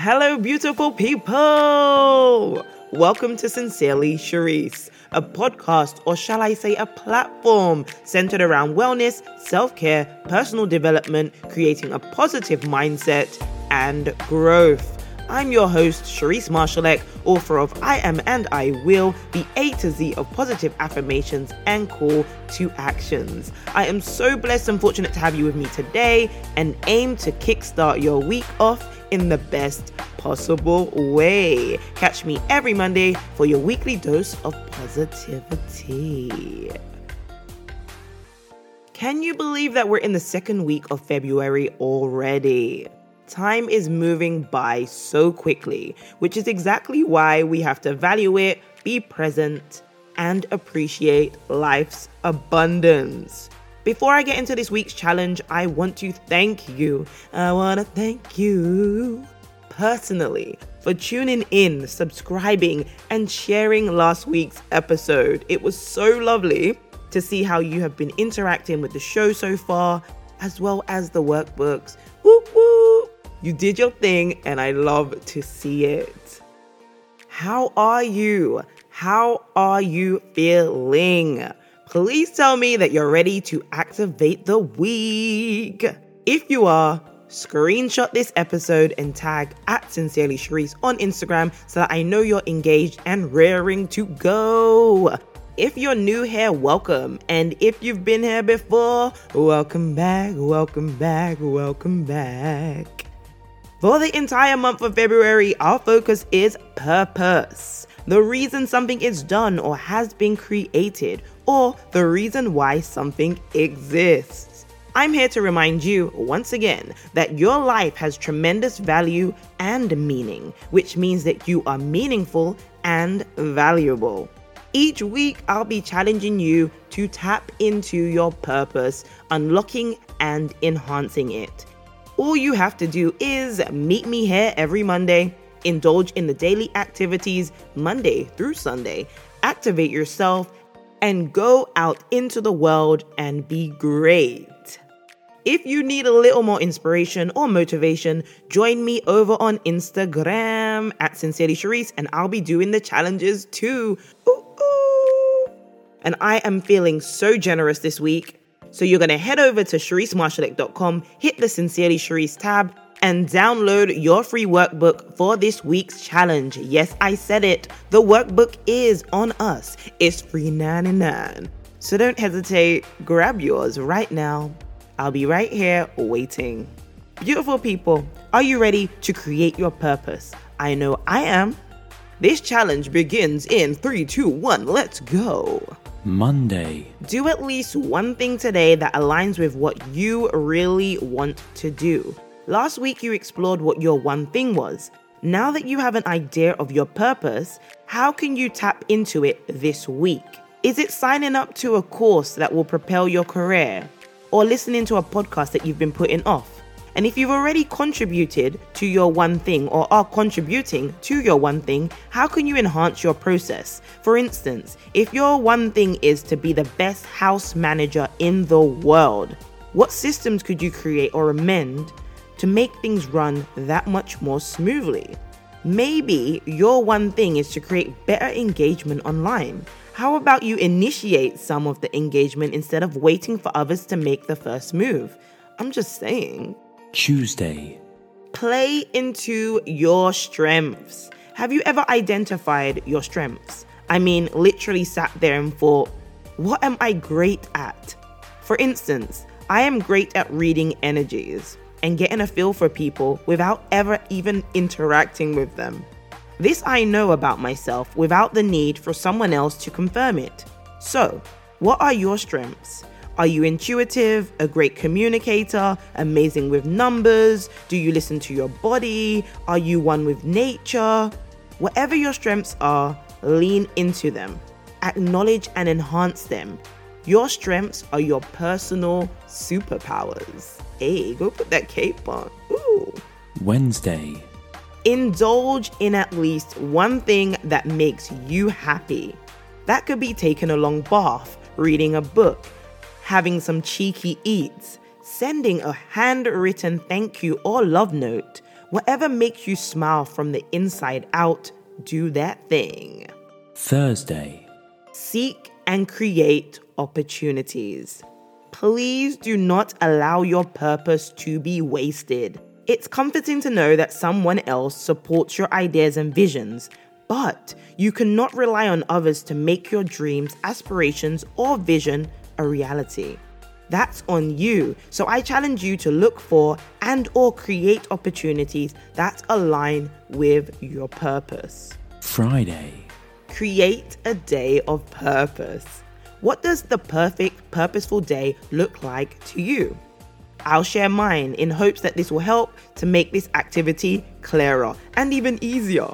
Hello, beautiful people! Welcome to Sincerely Sherrise, a podcast, or shall I say, a platform centered around wellness, self care, personal development, creating a positive mindset, and growth. I'm your host, Sherrise Marshalleck, author of I Am and I Will, the A to Z of positive affirmations and call to actions. I am so blessed and fortunate to have you with me today and aim to kickstart your week off in the best possible way. Catch me every Monday for your weekly dose of positivity. Can you believe that we're in the second week of February already? Time is moving by so quickly, which is exactly why we have to value it, be present, and appreciate life's abundance. Before I get into this week's challenge, I want to thank you. I want to thank you personally for tuning in, subscribing, and sharing last week's episode. It was so lovely to see how you have been interacting with the show so far, as well as the workbooks. Woo woo! You did your thing, and I love to see it. How are you? How are you feeling? Please tell me that you're ready to activate the week. If you are, screenshot this episode and tag at Sincerely Sherrise on Instagram so that I know you're engaged and raring to go. If you're new here, welcome. And if you've been here before, welcome back, welcome back, welcome back. For the entire month of February, our focus is purpose. The reason something is done or has been created, or the reason why something exists. I'm here to remind you once again that your life has tremendous value and meaning, which means that you are meaningful and valuable. Each week, I'll be challenging you to tap into your purpose, unlocking and enhancing it. All you have to do is meet me here every Monday, indulge in the daily activities Monday through Sunday, activate yourself, and go out into the world and be great. If you need a little more inspiration or motivation, join me over on Instagram at Sincerely Sherrise, and I'll be doing the challenges too. Ooh, ooh. And I am feeling so generous this week so you're going to head over to SherriseMarshalleck.com, hit the Sincerely Sherrise tab, and download your free workbook for this week's challenge. Yes, I said it. The workbook is on us. It's free 99. So don't hesitate, grab yours right now. I'll be right here waiting. Beautiful people, are you ready to create your purpose? I know I am. This challenge begins in three, two, one. let's go. Monday. Do at least one thing today that aligns with what you really want to do. Last week, you explored what your one thing was. Now that you have an idea of your purpose, how can you tap into it this week? Is it signing up to a course that will propel your career? Or listening to a podcast that you've been putting off? And if you've already contributed to your one thing or are contributing to your one thing, how can you enhance your process? For instance, if your one thing is to be the best house manager in the world, what systems could you create or amend to make things run that much more smoothly? Maybe your one thing is to create better engagement online. How about you initiate some of the engagement instead of waiting for others to make the first move? I'm just saying. Tuesday. Play into your strengths. Have you ever identified your strengths? I mean, literally sat there and thought, what am I great at? For instance, I am great at reading energies and getting a feel for people without ever even interacting with them. This I know about myself without the need for someone else to confirm it. So, what are your strengths? Are you intuitive, a great communicator, amazing with numbers? Do you listen to your body? Are you one with nature? Whatever your strengths are, lean into them, acknowledge and enhance them. Your strengths are your personal superpowers. Hey, go put that cape on. Ooh. Wednesday. Indulge in at least one thing that makes you happy. That could be taking a long bath, reading a book, having some cheeky eats, sending a handwritten thank you or love note, Whatever makes you smile from the inside out, do that thing. Thursday, Seek and create opportunities. Please do not allow your purpose to be wasted. It's comforting to know that someone else supports your ideas and visions, but you cannot rely on others to make your dreams, aspirations, or vision a reality. That's on you. So I challenge you to look for and or create opportunities that align with your purpose. Friday, Create a day of purpose. What does the perfect, purposeful day look like to you? I'll share mine in hopes that this will help to make this activity clearer and even easier.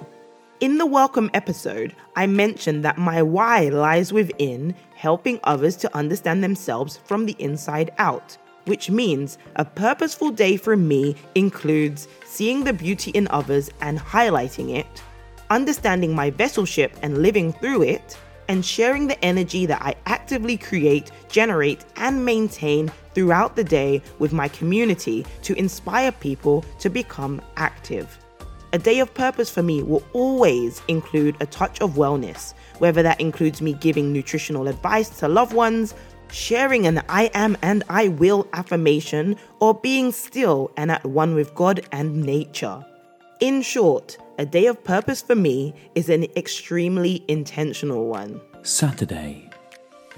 In the welcome episode, I mentioned that my why lies within helping others to understand themselves from the inside out, which means a purposeful day for me includes seeing the beauty in others and highlighting it, understanding my vesselship and living through it, and sharing the energy that I actively create, generate, and maintain throughout the day with my community to inspire people to become active. A day of purpose for me will always include a touch of wellness, whether that includes me giving nutritional advice to loved ones, sharing an I am and I will affirmation, or being still and at one with God and nature. In short, a day of purpose for me is an extremely intentional one. Saturday,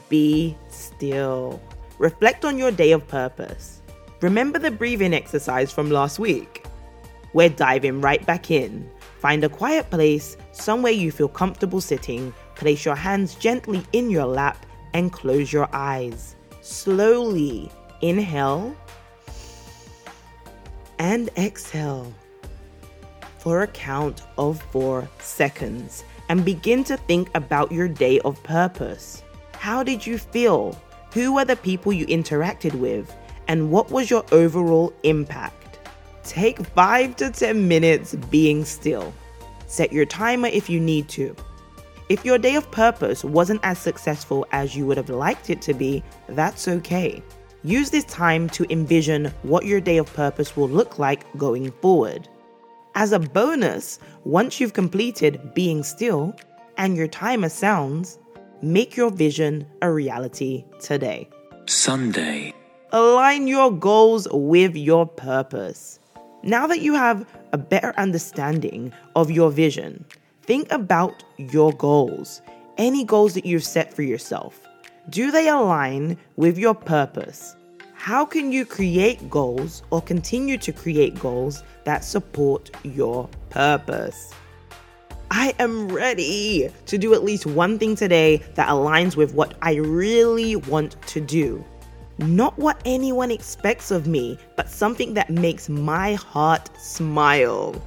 Be still. Reflect on your day of purpose. Remember the breathing exercise from last week? We're diving right back in. Find a quiet place, somewhere you feel comfortable sitting, place your hands gently in your lap, and close your eyes. Slowly inhale and exhale for a count of four seconds and begin to think about your day of purpose. How did you feel? Who were the people you interacted with? And what was your overall impact? Take 5 to 10 minutes being still. Set your timer if you need to. If your day of purpose wasn't as successful as you would have liked it to be, that's okay. Use this time to envision what your day of purpose will look like going forward. As a bonus, once you've completed being still and your timer sounds, make your vision a reality today. Sunday, Align your goals with your purpose. Now that you have a better understanding of your vision, think about your goals. Any goals that you've set for yourself. Do they align with your purpose? How can you create goals or continue to create goals that support your purpose? I am ready to do at least one thing today that aligns with what I really want to do. Not what anyone expects of me, but something that makes my heart smile.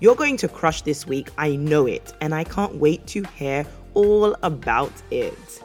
You're going to crush this week, I know it, and I can't wait to hear all about it.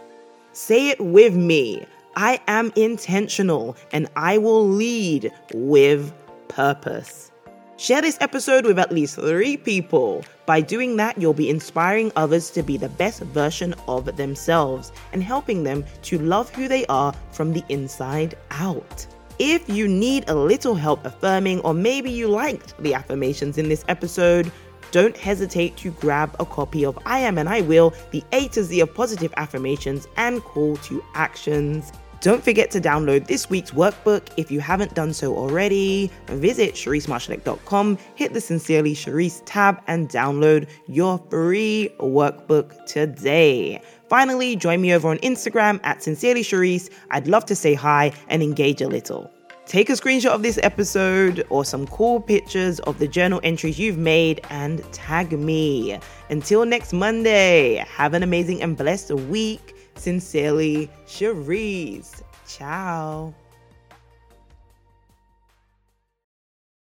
Say it with me. I am intentional and I will lead with purpose. Share this episode with at least three people. By doing that, you'll be inspiring others to be the best version of themselves and helping them to love who they are from the inside out. If you need a little help affirming, or maybe you liked the affirmations in this episode, don't hesitate to grab a copy of I Am and I Will, the A to Z of positive affirmations and call to actions. Don't forget to download this week's workbook if you haven't done so already. Visit SherriseMarshalleck.com, hit the Sincerely Sherrise tab, and download your free workbook today. Finally, join me over on Instagram at Sincerely Sherrise. I'd love to say hi and engage a little. Take a screenshot of this episode or some cool pictures of the journal entries you've made and tag me. Until next Monday, have an amazing and blessed week. Sincerely, Sherrise. Ciao.